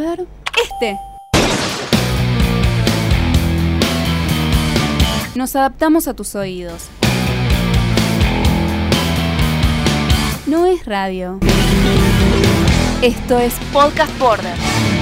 Este. Nos adaptamos a tus oídos. No es radio. Esto es Podcast Border.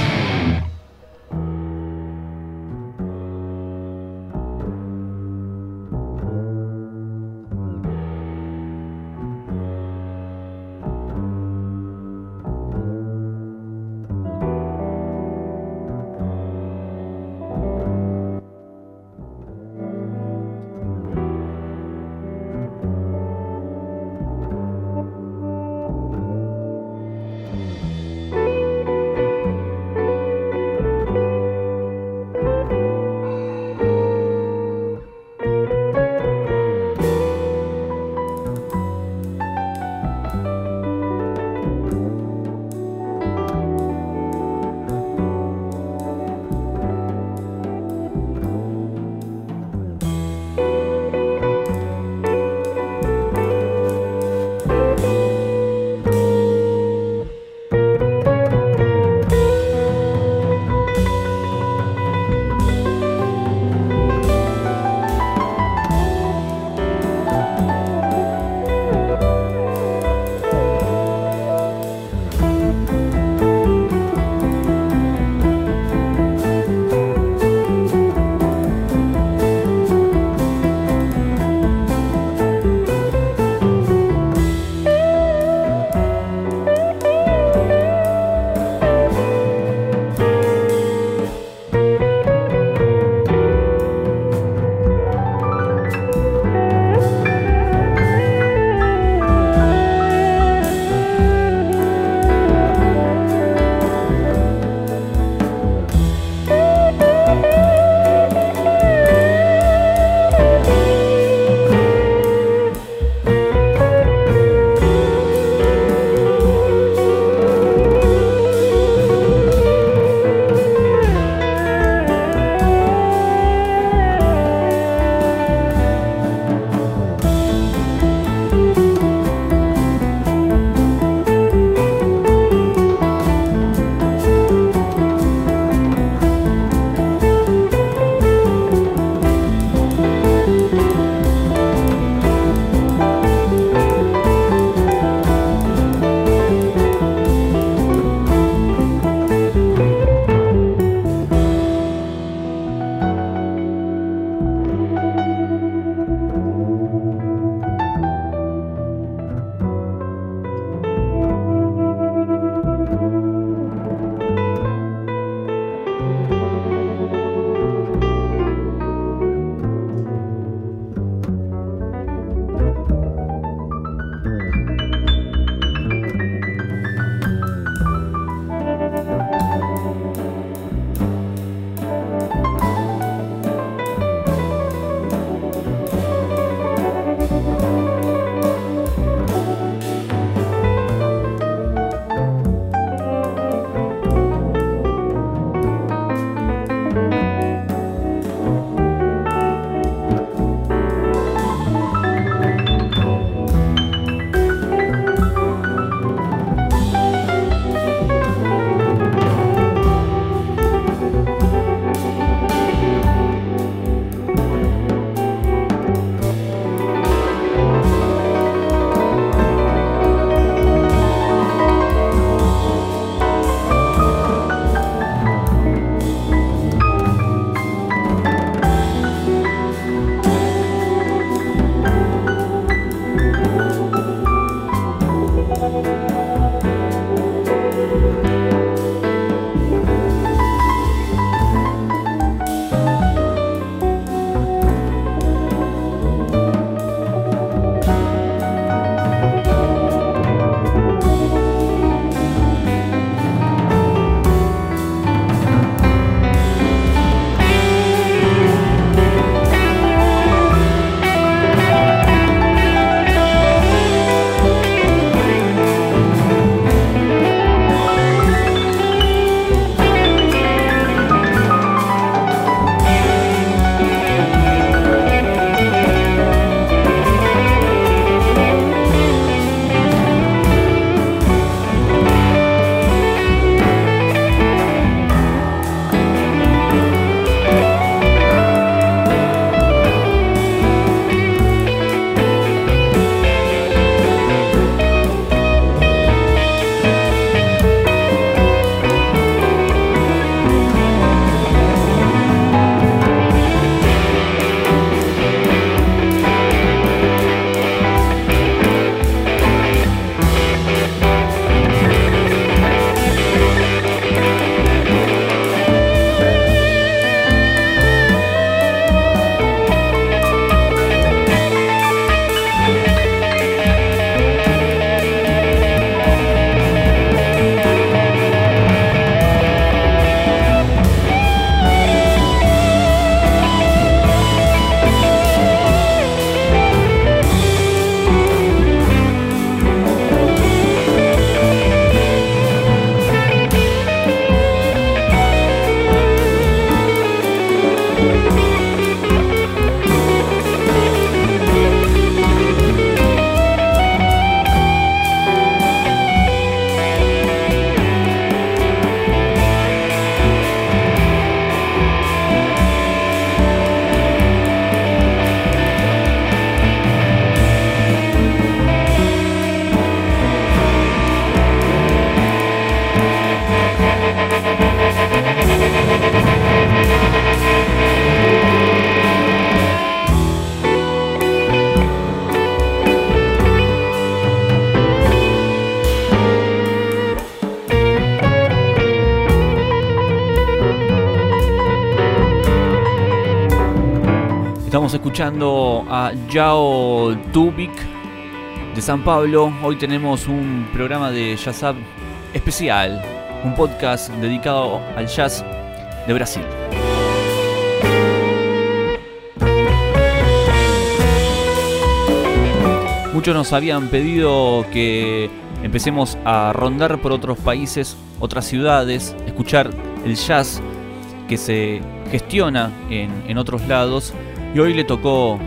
Escuchando a Yao Tubik de San Pablo. Hoy tenemos un programa de Jazz Up especial, un podcast dedicado al jazz de Brasil. Muchos nos habían pedido que empecemos a rondar por otros países, otras ciudades, escuchar el jazz que se gestiona en, otros lados y hoy le tocó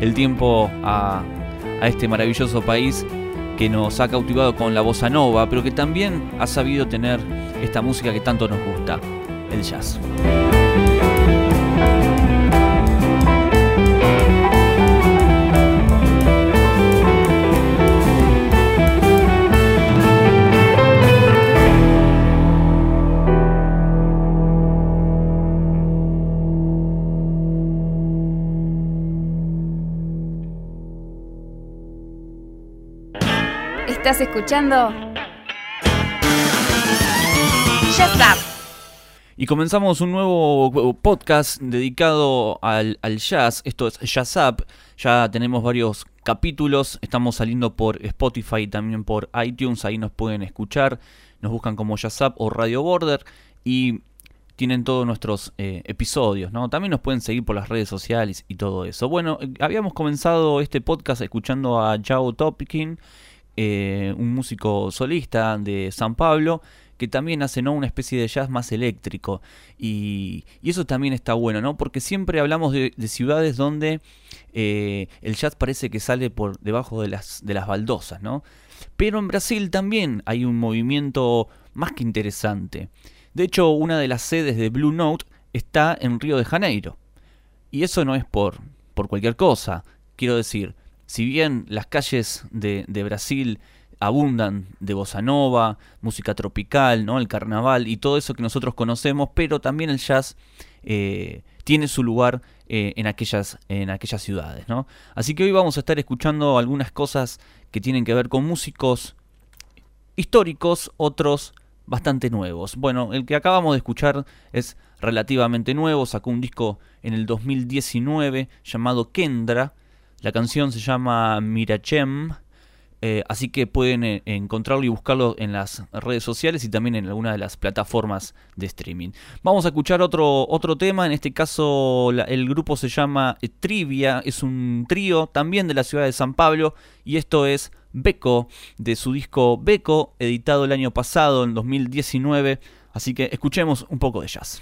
el tiempo a, este maravilloso país que nos ha cautivado con la bossa nova, pero que también ha sabido tener esta música que tanto nos gusta, el jazz. Estás escuchando Y comenzamos un nuevo podcast dedicado al, jazz. Esto es Jazz Up. Ya tenemos varios capítulos. Estamos saliendo por Spotify y también por iTunes. Ahí nos pueden escuchar. Nos buscan como Jazz Up o Radio Border. Y tienen todos nuestros eh, episodios. También nos pueden seguir por las redes sociales y todo eso. Bueno, eh, habíamos comenzado este podcast escuchando a Jao Topikin, eh, un músico solista de San Pablo, que también hace ¿no? una especie de jazz más eléctrico. Y, eso también está bueno, ¿no? Porque siempre hablamos de, ciudades donde el jazz parece que sale por debajo de las, de las baldosas, ¿no? Pero en Brasil también hay un movimiento más que interesante. De hecho, una de las sedes de Blue Note está en Río de Janeiro. Y eso no es por, por cualquier cosa. Quiero decir, si bien las calles de, Brasil abundan de bossa nova, música tropical, ¿no? el carnaval y todo eso que nosotros conocemos, pero también el jazz eh, tiene su lugar eh, en, aquellas, en aquellas ciudades. ¿no? Así que hoy vamos a estar escuchando algunas cosas que tienen que ver con músicos históricos, otros bastante nuevos. Bueno, el que acabamos de escuchar es relativamente nuevo, sacó un disco en el 2019 llamado Kendra, la canción se llama Mirachem, eh, así que pueden eh, encontrarlo y buscarlo en las redes sociales y también en alguna de las plataformas de streaming. Vamos a escuchar otro, otro tema, en este caso el grupo se llama Trivia, es un trío también de la ciudad de San Pablo y esto es Beco, de su disco Beco, editado el año pasado, en 2019. Así que escuchemos un poco de jazz.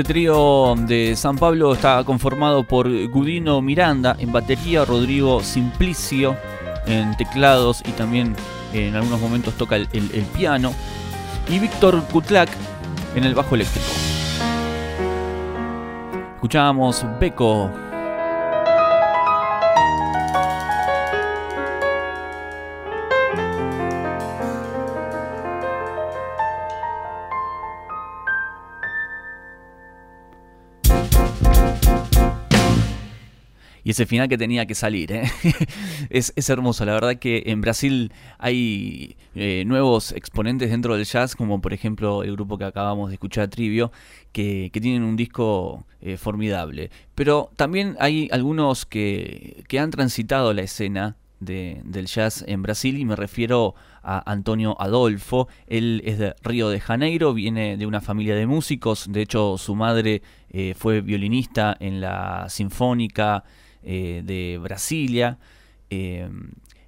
Este trío de San Pablo está conformado por Gudino Miranda en batería, Rodrigo Simplicio en teclados y también en algunos momentos toca el, piano, y Víctor Kutlak en el bajo eléctrico. Escuchábamos Beco ese final que tenía que salir. ¿eh? es, hermoso, la verdad que en Brasil hay eh, nuevos exponentes dentro del jazz, como por ejemplo el grupo que acabamos de escuchar, Trivio, que, tienen un disco eh, formidable. Pero también hay algunos que, que han transitado la escena del jazz en Brasil y me refiero a Antonio Adolfo. Él es de Río de Janeiro, viene de una familia de músicos, de hecho su madre fue violinista en la Sinfónica eh, de Brasilia. Eh,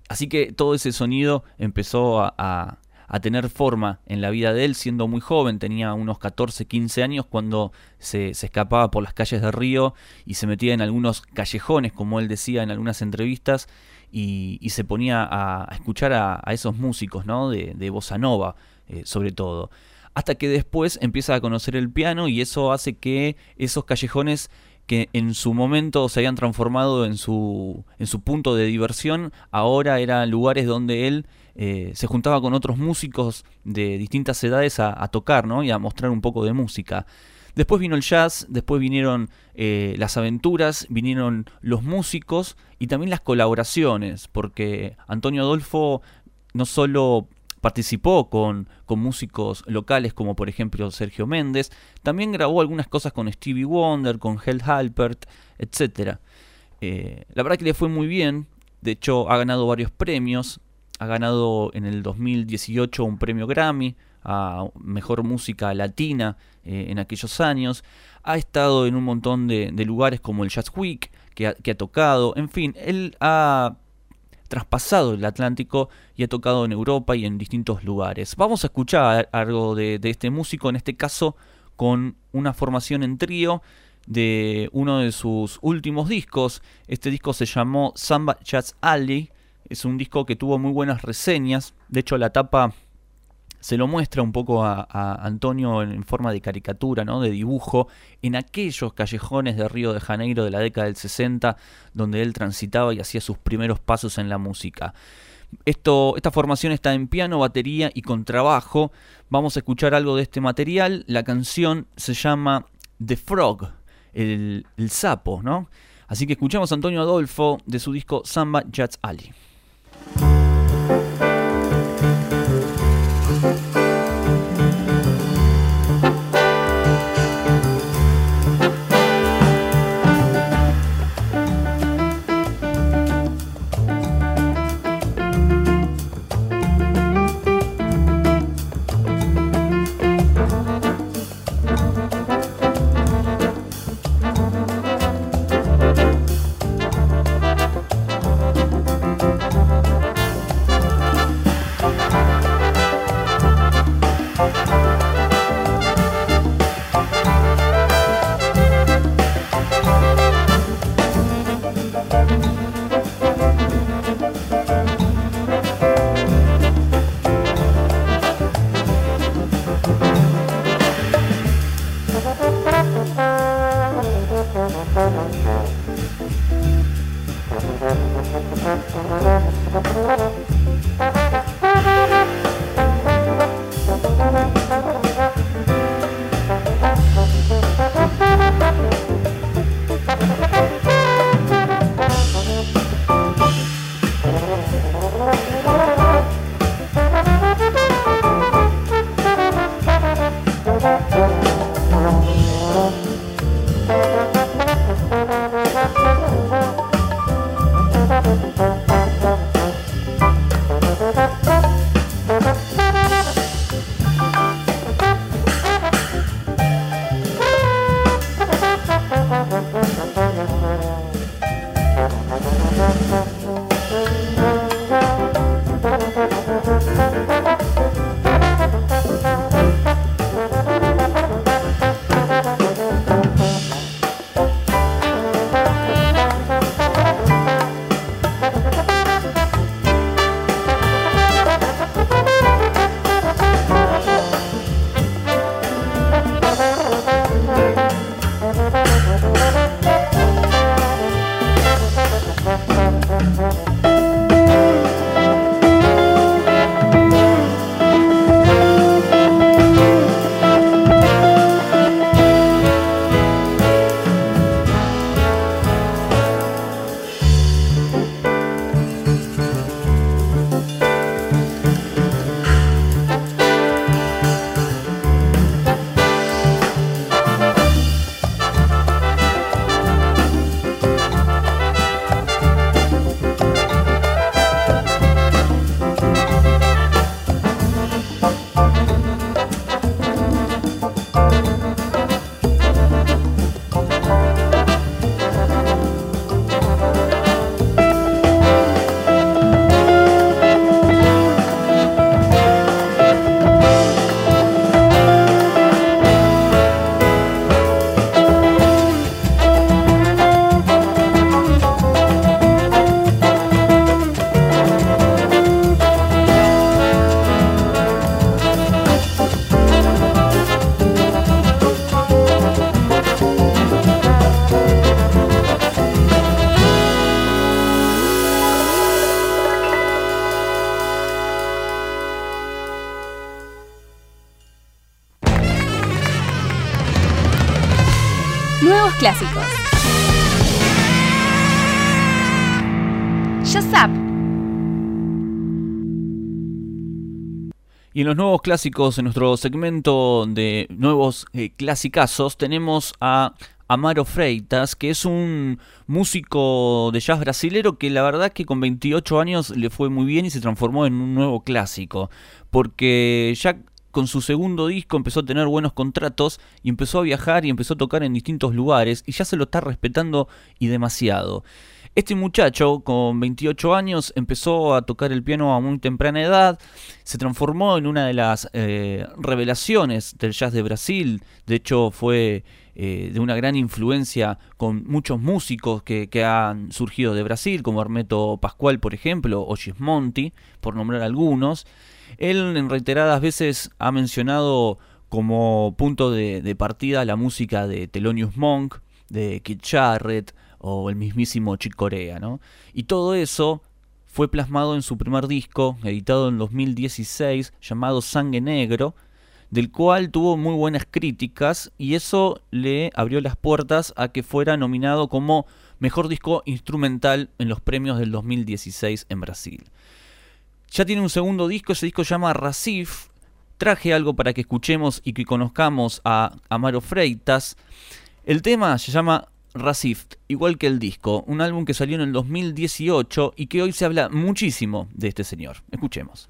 así que todo ese sonido empezó a, tener forma en la vida de él siendo muy joven, tenía unos 14, 15 años cuando se, escapaba por las calles de Río y se metía en algunos callejones, como él decía en algunas entrevistas, y, se ponía a, escuchar a, esos músicos ¿no? de, de bossa nova, eh, sobre todo hasta que después empieza a conocer el piano y eso hace que esos callejones que en su momento se habían transformado en su, en su punto de diversión, ahora eran lugares donde él eh, se juntaba con otros músicos de distintas edades a, tocar ¿no? y a mostrar un poco de música. Después vino el jazz, después vinieron eh, las aventuras, vinieron los músicos y también las colaboraciones, porque Antonio Adolfo no solo Participó con, con, músicos locales como por ejemplo Sergio Méndez. También grabó algunas cosas con Stevie Wonder, con Hell Halpert, etc. Eh, la verdad que le fue muy bien. De hecho, ha ganado varios premios. Ha ganado en el 2018 un premio Grammy a Mejor Música Latina eh, en aquellos años. Ha estado en un montón de, lugares como el Jazz Week que que ha tocado. En fin, él ha traspasado el Atlántico y ha tocado en Europa y en distintos lugares. Vamos a escuchar algo de, este músico, en este caso con una formación en trío de uno de sus últimos discos. Este disco se llamó Samba Jazz Alley. Es un disco que tuvo muy buenas reseñas. De hecho, la tapa se lo muestra un poco a, Antonio en, forma de caricatura, ¿no? de dibujo, en aquellos callejones de Río de Janeiro de la década del 60, donde él transitaba y hacía sus primeros pasos en la música. Esto, esta formación está en piano, batería y contrabajo. Vamos a escuchar algo de este material. La canción se llama The Frog, el, sapo, ¿no? Así que escuchamos a Antonio Adolfo de su disco Samba Jazz Ali. Clásicos. Shazap. Y en los nuevos clásicos, en nuestro segmento de nuevos eh, clasicazos, tenemos a Amaro Freitas, que es un músico de jazz brasilero que la verdad que con 28 años le fue muy bien y se transformó en un nuevo clásico. Porque ya con su segundo disco empezó a tener buenos contratos y empezó a viajar y empezó a tocar en distintos lugares y ya se lo está respetando y demasiado. Este muchacho con 28 años empezó a tocar el piano a muy temprana edad, se transformó en una de las eh, revelaciones del jazz de Brasil, de hecho fue eh, de una gran influencia con muchos músicos que, que, han surgido de Brasil, como Hermeto Pascual por ejemplo, o Gismonti, por nombrar algunos. Él en reiteradas veces ha mencionado como punto de, partida la música de Thelonious Monk, de Kid Jarrett, o el mismísimo Chick Corea, ¿no? Y todo eso fue plasmado en su primer disco, editado en 2016, llamado Sangue Negro, del cual tuvo muy buenas críticas y eso le abrió las puertas a que fuera nominado como mejor disco instrumental en los premios del 2016 en Brasil. Ya tiene un segundo disco, ese disco se llama Racif. Traje algo para que escuchemos y que conozcamos a Amaro Freitas. El tema se llama Racif, igual que el disco, un álbum que salió en el 2018 y que hoy se habla muchísimo de este señor. Escuchemos.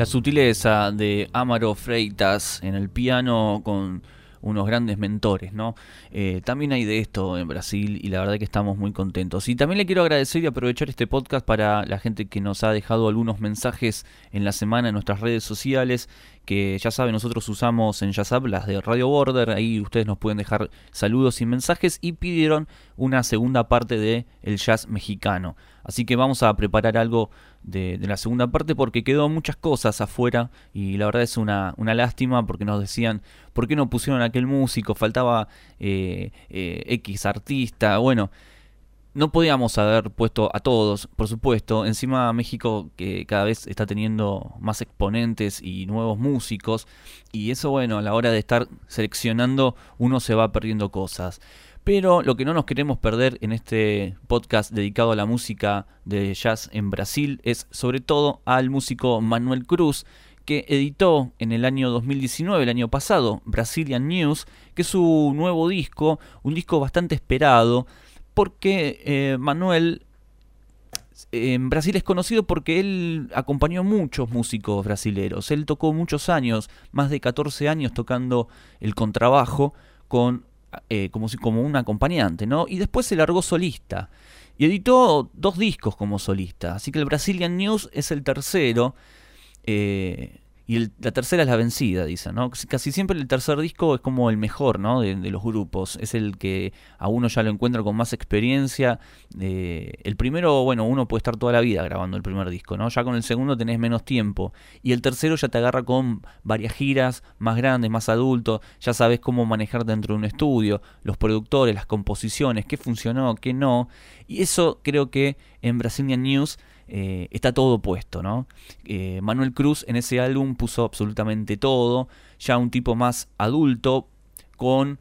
La sutileza de Amaro Freitas en el piano con unos grandes mentores, ¿no? Eh, también hay de esto en Brasil y la verdad que estamos muy contentos. Y también le quiero agradecer y aprovechar este podcast para la gente que nos ha dejado algunos mensajes en la semana en nuestras redes sociales, que ya saben, nosotros usamos en Yazap las de Radio Border, ahí ustedes nos pueden dejar saludos y mensajes y pidieron una segunda parte de El Jazz Mexicano. Así que vamos a preparar algo de, la segunda parte porque quedó muchas cosas afuera y la verdad es una, una lástima porque nos decían, ¿por qué no pusieron aquel músico? Faltaba eh, eh, X artista. Bueno, no podíamos haber puesto a todos, por supuesto. Encima México que cada vez está teniendo más exponentes y nuevos músicos. Y eso, bueno, a la hora de estar seleccionando uno se va perdiendo cosas. Pero lo que no nos queremos perder en este podcast dedicado a la música de jazz en Brasil es sobre todo al músico Manuel Cruz, que editó en el año 2019, el año pasado, Brazilian News, que es su nuevo disco, un disco bastante esperado, porque eh, Manuel en Brasil es conocido porque él acompañó a muchos músicos brasileros. Él tocó muchos años, más de 14 años tocando el contrabajo con eh, como, como un acompañante, ¿no? Y después se largó solista. Y editó dos discos como solista. Así que el Brazilian News es el tercero. Eh, y la tercera es la vencida, dicen, ¿no? Casi siempre el tercer disco es como el mejor, ¿no? De, los grupos. Es el que a uno ya lo encuentra con más experiencia. Eh, el primero, bueno, uno puede estar toda la vida grabando el primer disco, ¿no? Ya con el segundo tenés menos tiempo. Y el tercero ya te agarra con varias giras más grandes, más adultos. Ya sabes cómo manejar dentro de un estudio, los productores, las composiciones, qué funcionó, qué no. Y eso creo que en Brazilian News eh, está todo puesto, ¿no? Eh, Manuel Cruz en ese álbum puso absolutamente todo, ya un tipo más adulto, con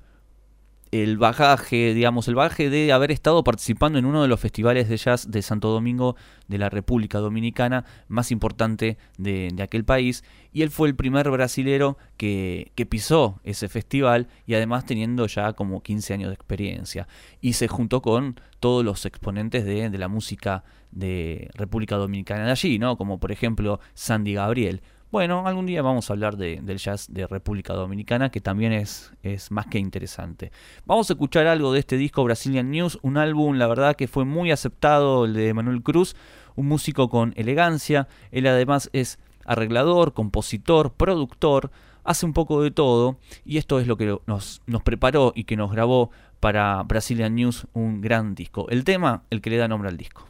el bagaje, digamos, el bagaje de haber estado participando en uno de los festivales de jazz de Santo Domingo de la República Dominicana más importante de, aquel país. Y él fue el primer brasilero que, que, pisó ese festival y además teniendo ya como 15 años de experiencia. Y se juntó con todos los exponentes de, de la música de República Dominicana de allí, ¿no? Como por ejemplo Sandy Gabriel. Bueno, algún día vamos a hablar del jazz de República Dominicana, que también es, es más que interesante. Vamos a escuchar algo de este disco Brazilian News, un álbum, la verdad, que fue muy aceptado, el de Manuel Cruz, un músico con elegancia. Él además es arreglador, compositor, productor, hace un poco de todo, y esto es lo que nos, nos preparó y que nos grabó para Brazilian News un gran disco. El tema, el que le da nombre al disco.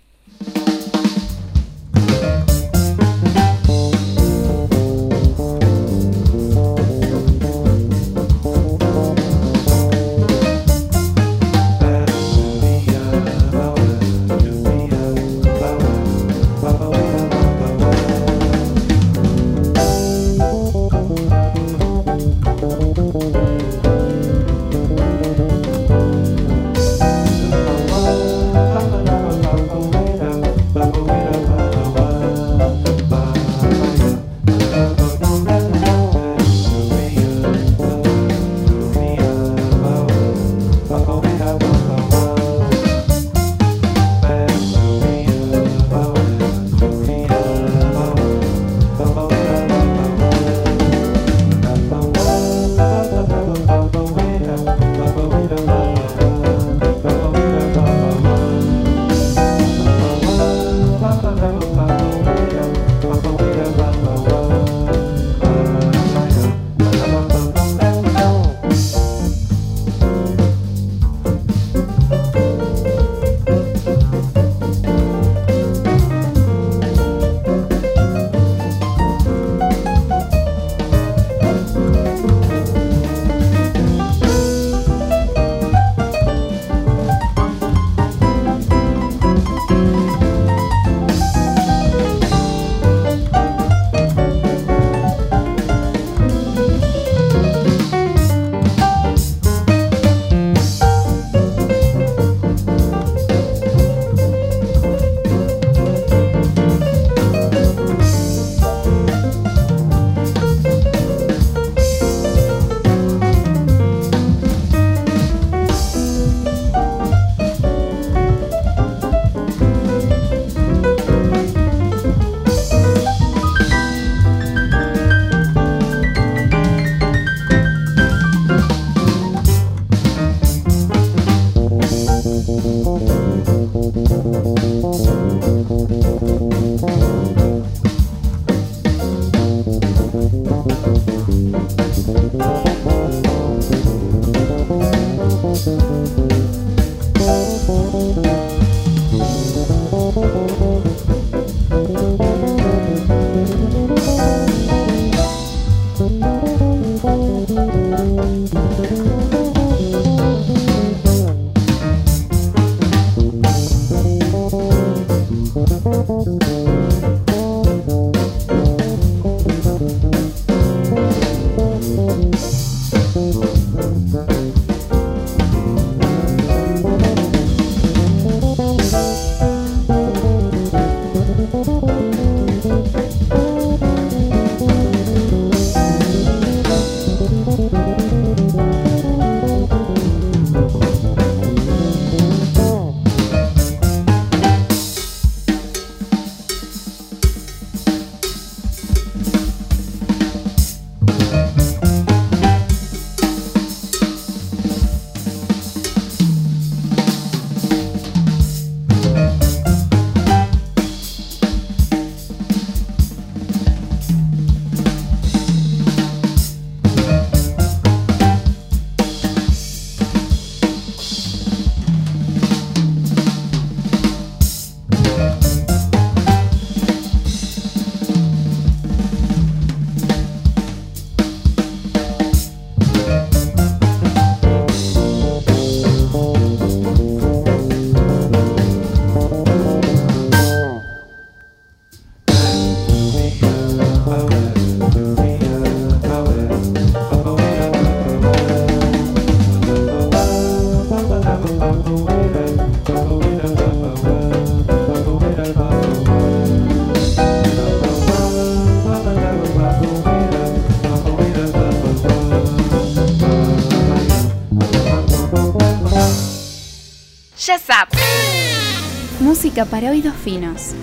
Música para oídos finos.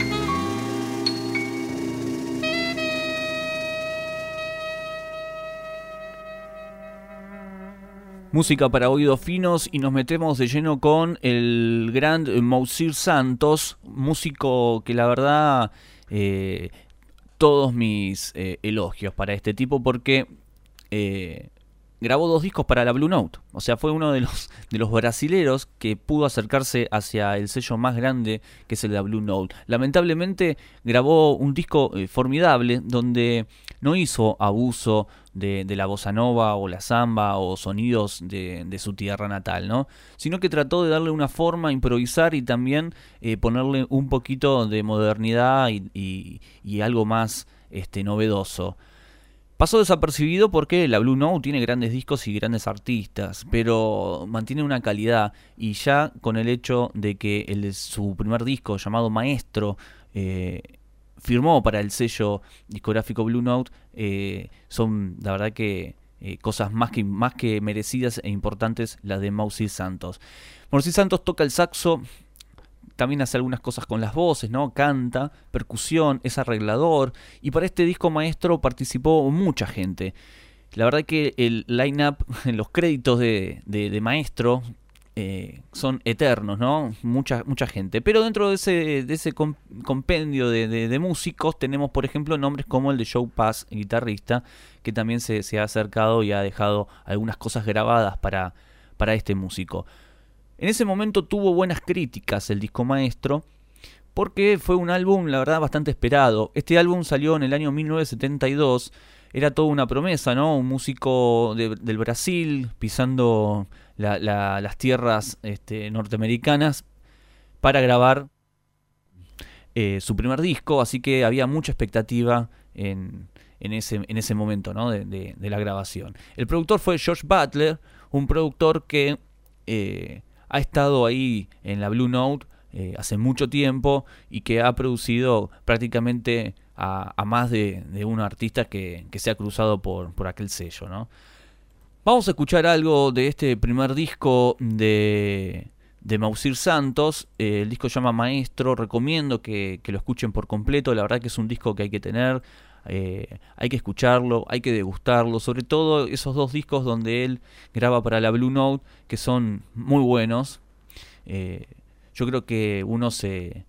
Música para oídos finos y nos metemos de lleno con el gran Mousir Santos, músico que la verdad eh, todos mis eh, elogios para este tipo porque eh, grabó dos discos para la Blue Note. O sea, fue uno de los, de los brasileros que pudo acercarse hacia el sello más grande que es el de la Blue Note. Lamentablemente grabó un disco eh, formidable donde no hizo abuso de, la bossa nova o la samba o sonidos de, su tierra natal, ¿no? Sino que trató de darle una forma, improvisar y también eh, ponerle un poquito de modernidad y, y algo más este, novedoso. Pasó desapercibido porque la Blue Note tiene grandes discos y grandes artistas, pero mantiene una calidad y ya con el hecho de que el, su primer disco llamado Maestro eh, firmó para el sello discográfico Blue Note, eh, son la verdad que eh, cosas más que, más que merecidas e importantes las de Mousy Santos. Mousy Santos toca el saxo también hace algunas cosas con las voces, ¿no? Canta, percusión, es arreglador. Y para este disco maestro participó mucha gente. La verdad que el line-up, los créditos de, de, maestro eh, son eternos, ¿no? Mucha, mucha gente. Pero dentro de ese, de ese compendio de, de, músicos tenemos, por ejemplo, nombres como el de Joe Pass, guitarrista, que también se, se ha acercado y ha dejado algunas cosas grabadas para, para este músico. En ese momento tuvo buenas críticas el disco maestro, porque fue un álbum, la verdad, bastante esperado. Este álbum salió en el año 1972, era toda una promesa, ¿no? Un músico del Brasil pisando las tierras este, norteamericanas para grabar eh, su primer disco, así que había mucha expectativa en, ese, en ese, momento ¿no? de, la grabación. El productor fue George Butler, un productor que eh, ha estado ahí en la Blue Note eh, hace mucho tiempo y que ha producido prácticamente a, más de, un artista que, se ha cruzado por, por aquel sello. ¿no? Vamos a escuchar algo de este primer disco de, de Mausir Santos. Eh, el disco se llama Maestro. Recomiendo que, que, lo escuchen por completo. La verdad que es un disco que hay que tener. Eh, hay que escucharlo, hay que degustarlo, sobre todo esos dos discos donde él graba para la Blue Note, que son muy buenos. Eh, yo creo que uno se,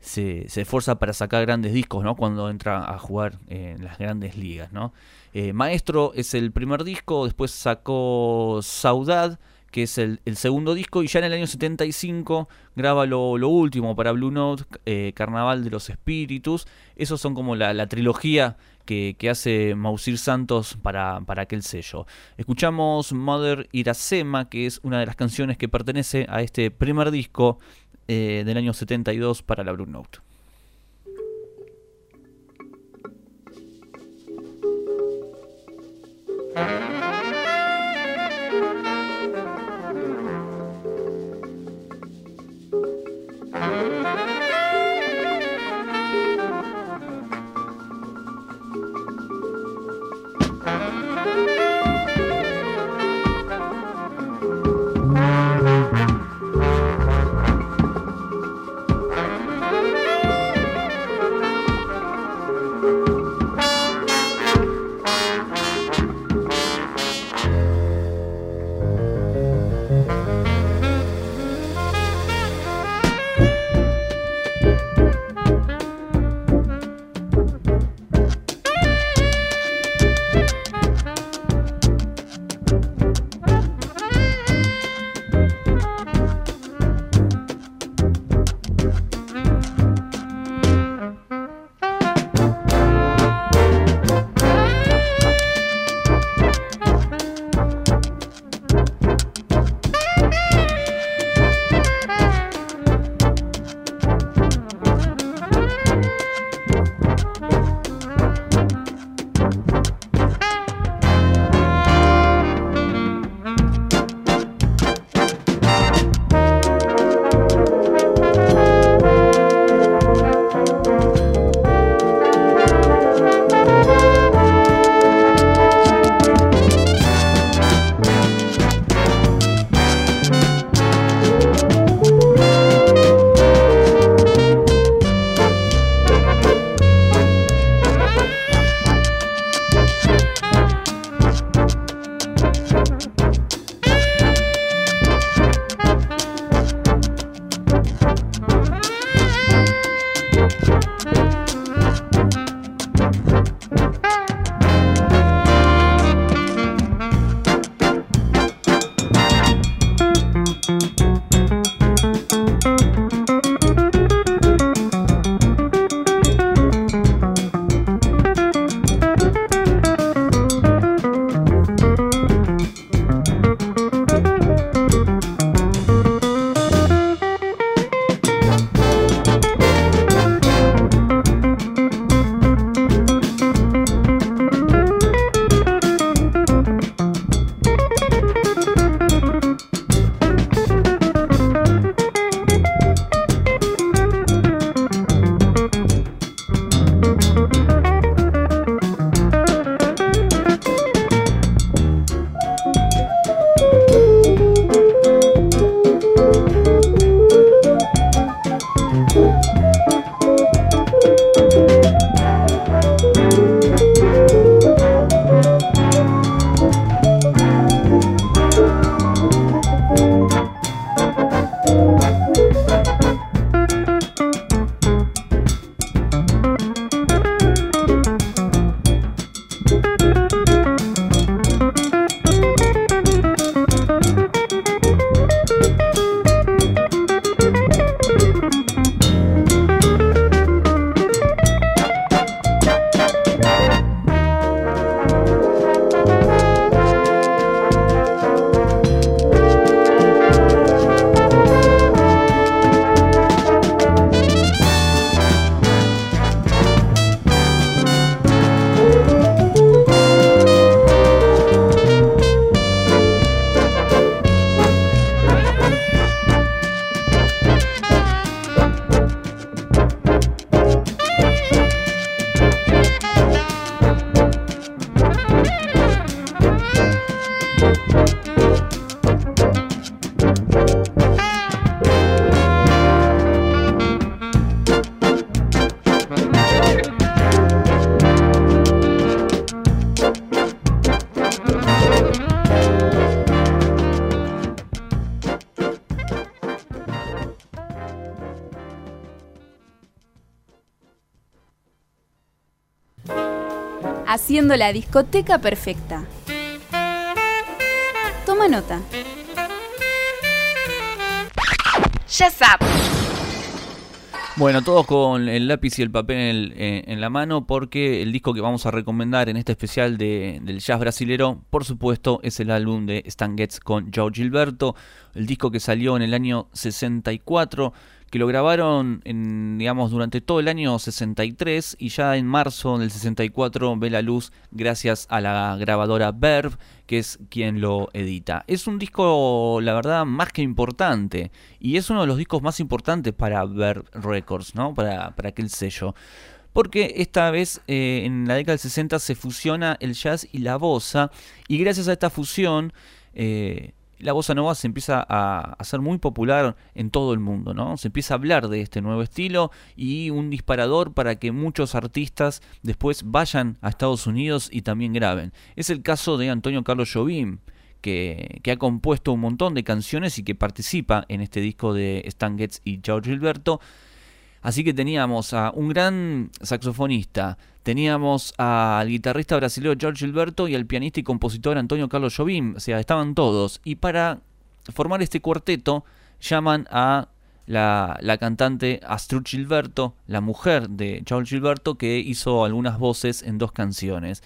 se, esfuerza para sacar grandes discos, ¿no? Cuando entra a jugar en las grandes ligas, ¿no? Eh, Maestro es el primer disco, después sacó Saudad, que es el, segundo disco, y ya en el año 75 graba lo, último para Blue Note, eh, Carnaval de los Espíritus. Esos son como la, trilogía que, hace Mausir Santos para, para, aquel sello. Escuchamos Mother Iracema, que es una de las canciones que pertenece a este primer disco eh, del año 72 para la Blue Note. Haciendo la discoteca perfecta. Toma nota. Ya Bueno, todos con el lápiz y el papel eh, en, la mano porque el disco que vamos a recomendar en este especial del jazz brasilero, por supuesto, es el álbum de Stan Getz con Joe Gilberto, el disco que salió en el año 64 que lo grabaron en, digamos, durante todo el año 63 y ya en marzo del 64 ve la luz gracias a la grabadora Verve, que es quien lo edita. Es un disco, la verdad, más que importante y es uno de los discos más importantes para Verve Records, ¿no? Para, para aquel sello. Porque esta vez eh, en la década del 60 se fusiona el jazz y la bossa y gracias a esta fusión... Eh, la bossa nova se empieza a hacer muy popular en todo el mundo, ¿no? Se empieza a hablar de este nuevo estilo y un disparador para que muchos artistas después vayan a Estados Unidos y también graben. Es el caso de Antonio Carlos Jobim, que, que, ha compuesto un montón de canciones y que participa en este disco de Stan Getz y George Gilberto. Así que teníamos a un gran saxofonista, teníamos al guitarrista brasileño George Gilberto y al pianista y compositor Antonio Carlos Jobim, o sea, estaban todos. Y para formar este cuarteto llaman a la, cantante Astrud Gilberto, la mujer de George Gilberto, que hizo algunas voces en dos canciones.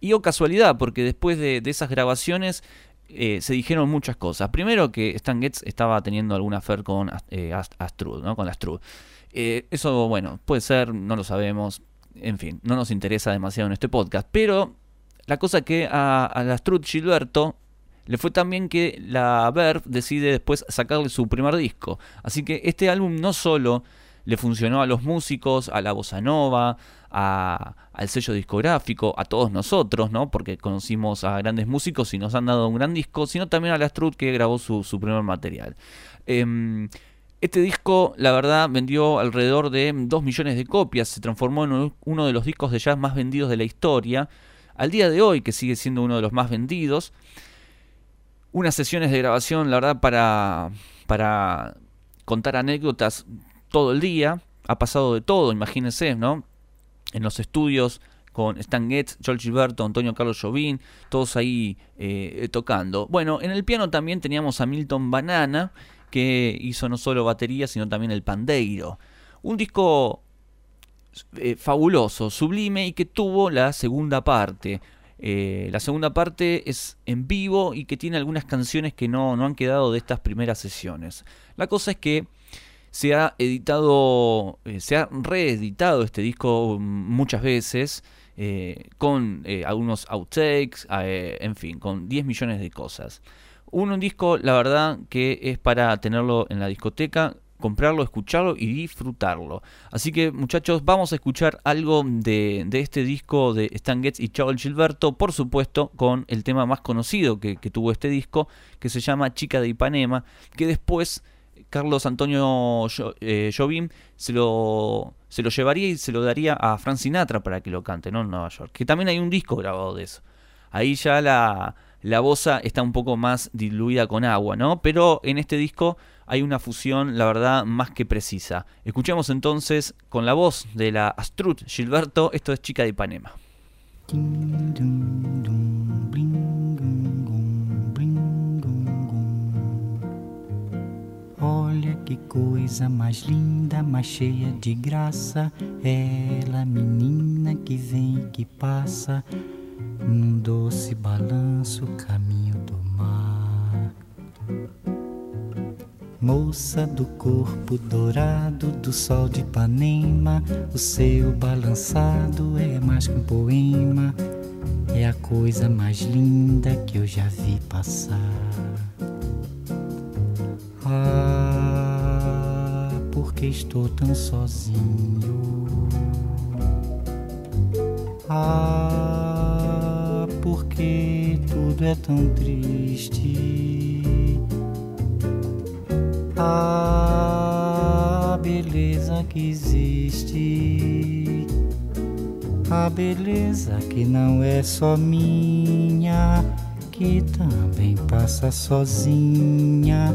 Y o oh casualidad, porque después de, esas grabaciones eh, se dijeron muchas cosas. Primero que Stan Getz estaba teniendo alguna affair con eh, Astrud, ¿no? Con Astrud. Eh, eso, bueno, puede ser, no lo sabemos. En fin, no nos interesa demasiado en este podcast. Pero la cosa que a, a la Gilberto le fue tan bien que la Verve decide después sacarle su primer disco. Así que este álbum no solo le funcionó a los músicos, a la bossa nova, al sello discográfico, a todos nosotros, ¿no? Porque conocimos a grandes músicos y nos han dado un gran disco, sino también a la Strut que grabó su, su primer material. Em, este disco, la verdad, vendió alrededor de 2 millones de copias, se transformó en uno de los discos de jazz más vendidos de la historia. Al día de hoy, que sigue siendo uno de los más vendidos. Unas sesiones de grabación, la verdad, para, para contar anécdotas todo el día. Ha pasado de todo, imagínense, ¿no? En los estudios con Stan Getz, George Gilberto, Antonio Carlos Jobim, todos ahí eh, tocando. Bueno, en el piano también teníamos a Milton Banana, que hizo no solo batería, sino también el pandeiro. Un disco eh, fabuloso, sublime y que tuvo la segunda parte. Eh, la segunda parte es en vivo y que tiene algunas canciones que no, no han quedado de estas primeras sesiones. La cosa es que se ha editado, eh, se ha reeditado este disco muchas veces. con algunos outtakes, en fin, con 10 millones de cosas. Un, disco, la verdad, que es para tenerlo en la discoteca, comprarlo, escucharlo y disfrutarlo. Así que muchachos, vamos a escuchar algo de, este disco de Stan Getz y Charles Gilberto, por supuesto con el tema más conocido que, tuvo este disco, que se llama Chica de Ipanema, que después Carlos Antonio eh, Jobim se lo, se lo llevaría y se lo daría a Frank Sinatra para que lo cante, ¿no? En Nueva York. Que también hay un disco grabado de eso. Ahí ya la, la bosa está un poco más diluida con agua, ¿no? Pero en este disco hay una fusión, la verdad, más que precisa. Escuchemos entonces con la voz de la Astrud Gilberto, esto es Chica de Ipanema. Olha que coisa mais linda, mais cheia de graça. Ela, menina que vem e que passa. Num doce balanço caminho do mar. Moça do corpo dourado do sol de Ipanema, o seu balançado é mais que um poema, é a coisa mais linda que eu já vi passar. Ah, porque estou tão sozinho. Ah, porque tudo é tão triste. A beleza que existe, a beleza que não é só minha, que também passa sozinha.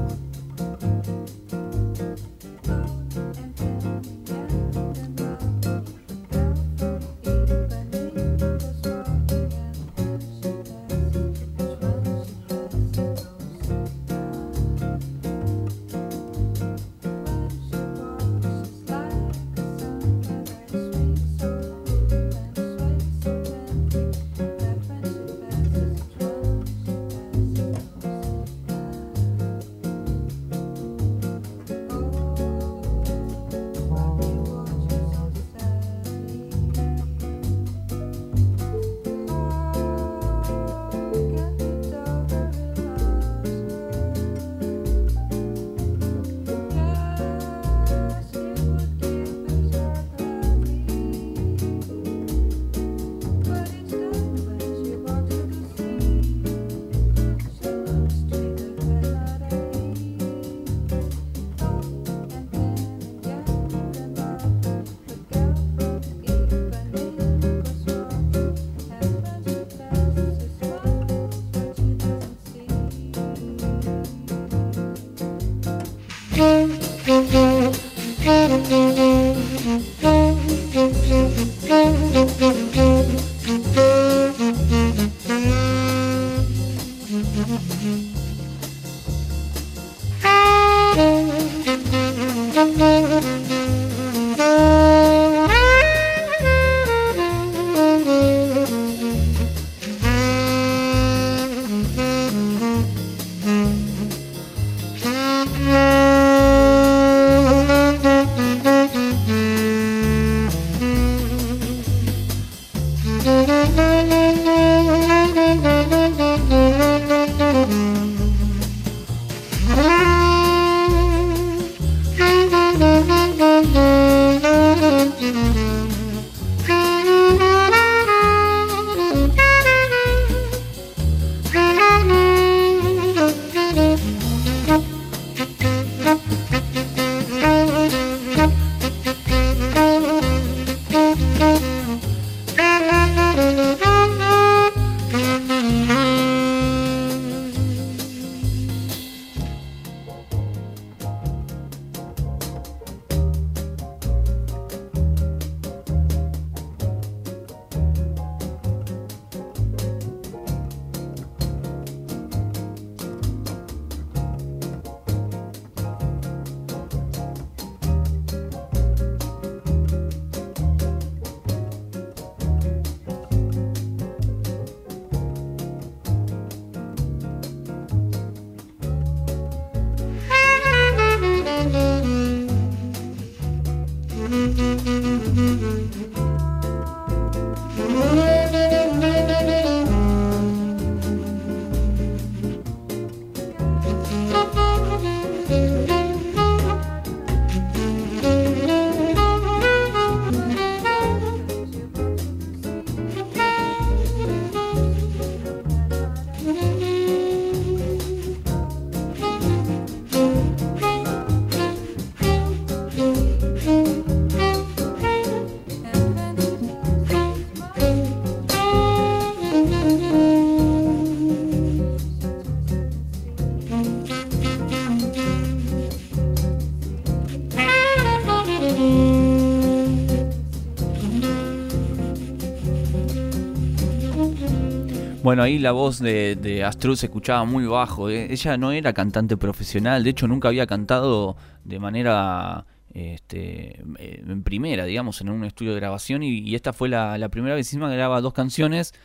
Bueno, ahí la voz de, de Astrud se escuchaba muy bajo. ¿eh? Ella no era cantante profesional, de hecho nunca había cantado de manera este, eh, en primera, digamos, en un estudio de grabación. Y, esta fue la, primera vez que graba dos canciones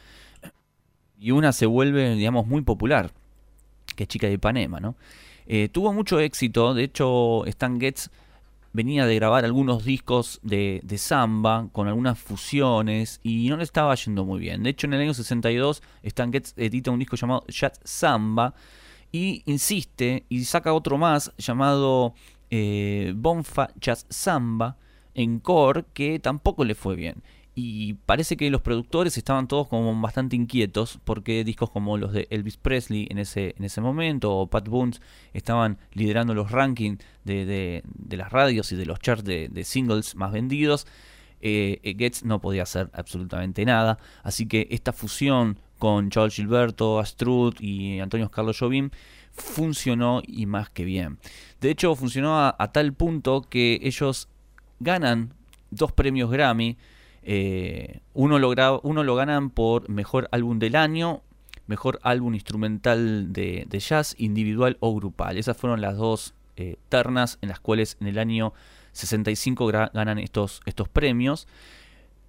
y una se vuelve, digamos, muy popular, que es Chica de Ipanema, ¿no? Eh, tuvo mucho éxito, de hecho Stan Getz venía de grabar algunos discos de, samba con algunas fusiones y no le estaba yendo muy bien. De hecho, en el año 62 Stan Getz edita un disco llamado Jazz Samba y insiste y saca otro más llamado eh, Bonfa Jazz Samba en core que tampoco le fue bien. Y parece que los productores estaban todos como bastante inquietos porque discos como los de Elvis Presley en ese, en ese momento o Pat Boone estaban liderando los rankings de, las radios y de los charts de, singles más vendidos. Eh, eh, Getz no podía hacer absolutamente nada, así que esta fusión con Charles Gilberto, Astrud y Antonio Carlos Jobim funcionó y más que bien. De hecho, funcionó a tal punto que ellos ganan dos premios Grammy eh, uno, lo uno lo ganan por mejor álbum del año, mejor álbum instrumental de, jazz, individual o grupal. Esas fueron las dos eh, ternas en las cuales en el año 65 ganan estos, estos premios.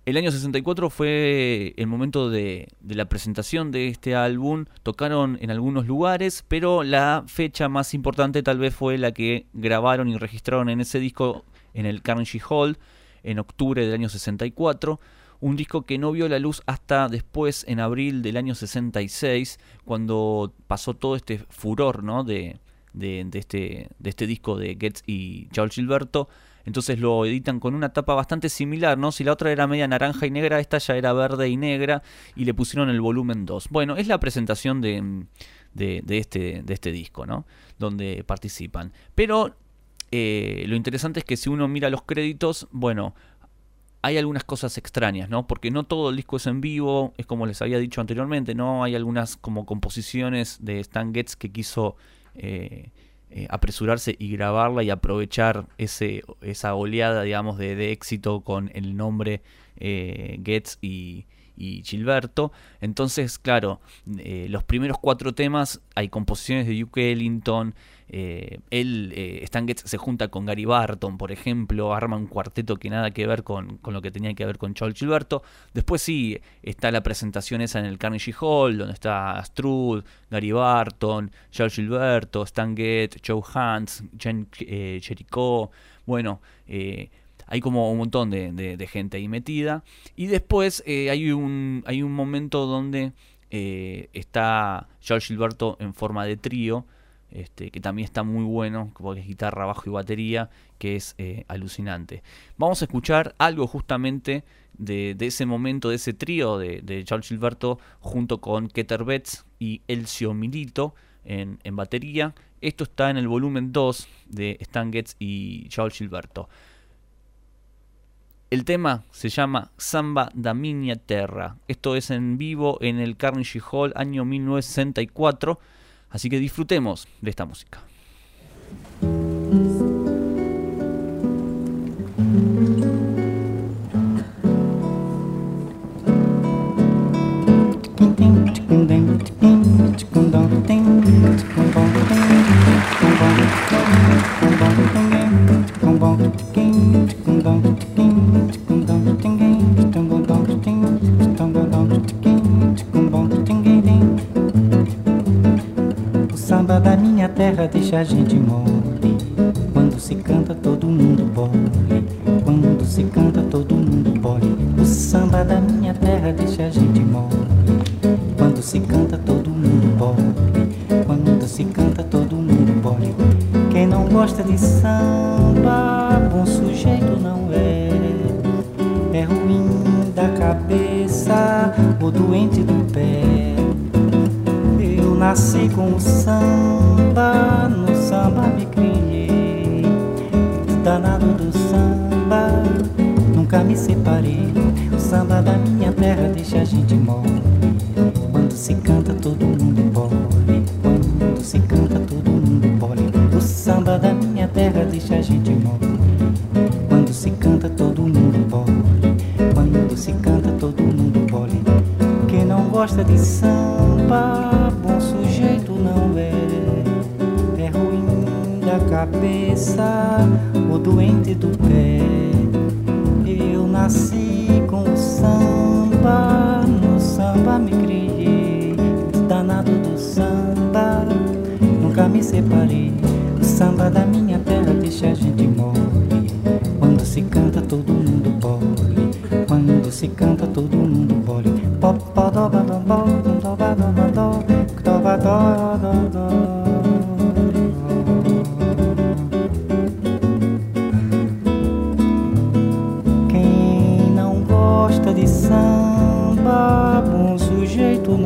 El año 64 fue el momento de, de, la presentación de este álbum. Tocaron en algunos lugares, pero la fecha más importante tal vez fue la que grabaron y registraron en ese disco en el Carnegie Hall en octubre del año 64, un disco que no vio la luz hasta después, en abril del año 66, cuando pasó todo este furor ¿no? de, de, este, de este disco de Getz y Charles Gilberto. Entonces lo editan con una tapa bastante similar, ¿no? Si la otra era media naranja y negra, esta ya era verde y negra y le pusieron el volumen 2. Bueno, es la presentación de, de, este, de este disco, ¿no? Donde participan. Pero eh, lo interesante es que si uno mira los créditos, bueno, hay algunas cosas extrañas, ¿no? Porque no todo el disco es en vivo, es como les había dicho anteriormente, ¿no? Hay algunas como composiciones de Stan Getz que quiso eh, eh, apresurarse y grabarla y aprovechar ese, esa oleada, digamos, de, éxito con el nombre Getz y, y Gilberto. Entonces, claro, los primeros cuatro temas hay composiciones de Duke Ellington, eh, él, eh, se junta con Gary Barton, por ejemplo, arma un cuarteto que nada que ver con, lo que tenía que ver con Charles Gilberto. Después sí, está la presentación esa en el Carnegie Hall, donde está Astrud, Gary Barton, Charles Gilberto, Stan Getz, Joe Hans, Jen eh, bueno, eh, hay como un montón de, gente ahí metida. Y después hay, un, hay un momento donde está Charles Gilberto en forma de trío, este, que también está muy bueno, porque es guitarra, bajo y batería, que es eh, alucinante. Vamos a escuchar algo justamente de, ese momento, de ese trío de, Charles Gilberto, junto con Keter Betts y Elcio Milito en, batería. Esto está en el volumen 2 de Stan Getz y Charles Gilberto. El tema se llama Samba da Minha Terra. Esto es en vivo en el Carnegie Hall, año 1964. Así que disfrutemos de esta música. Deixa a gente mole.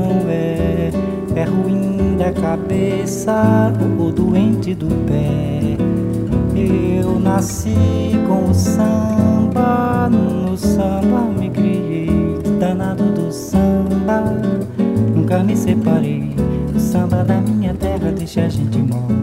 não é. É ruim da cabeça, o doente do pé. Eu nasci com o samba, no samba me criei, danado do samba, nunca me separei. O samba da minha terra deixa a gente morrer.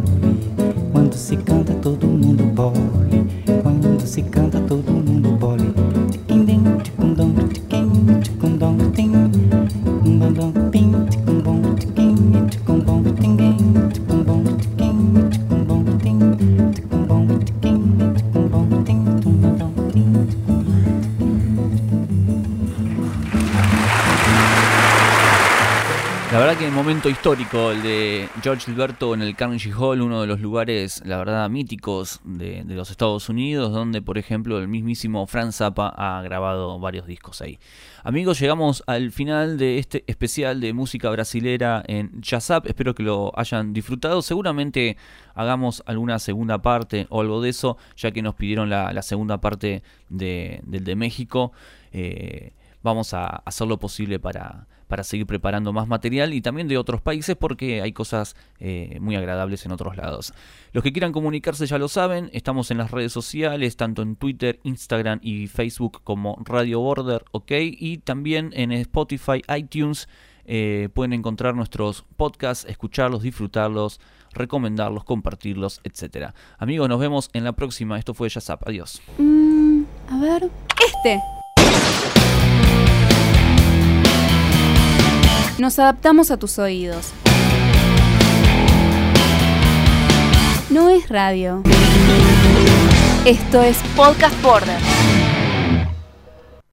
Histórico, el de George Gilberto en el Carnegie Hall, uno de los lugares, la verdad, míticos de, los Estados Unidos, donde, por ejemplo, el mismísimo Franz Zappa ha grabado varios discos ahí. Amigos, llegamos al final de este especial de música brasilera en Jazzap. Espero que lo hayan disfrutado. Seguramente hagamos alguna segunda parte o algo de eso, ya que nos pidieron la, la segunda parte de, del de México. Eh, vamos a hacer lo posible para, para seguir preparando más material y también de otros países porque hay cosas eh, muy agradables en otros lados. Los que quieran comunicarse ya lo saben, estamos en las redes sociales, tanto en Twitter, Instagram y Facebook como Radio Border, ok, y también en Spotify, iTunes. eh, pueden encontrar nuestros podcasts, escucharlos, disfrutarlos, recomendarlos, compartirlos, etc. Amigos, nos vemos en la próxima. Esto fue Yazap. Adiós. Mm, a ver. Este. Nos adaptamos a tus oídos. No es radio. Esto es Podcast Border.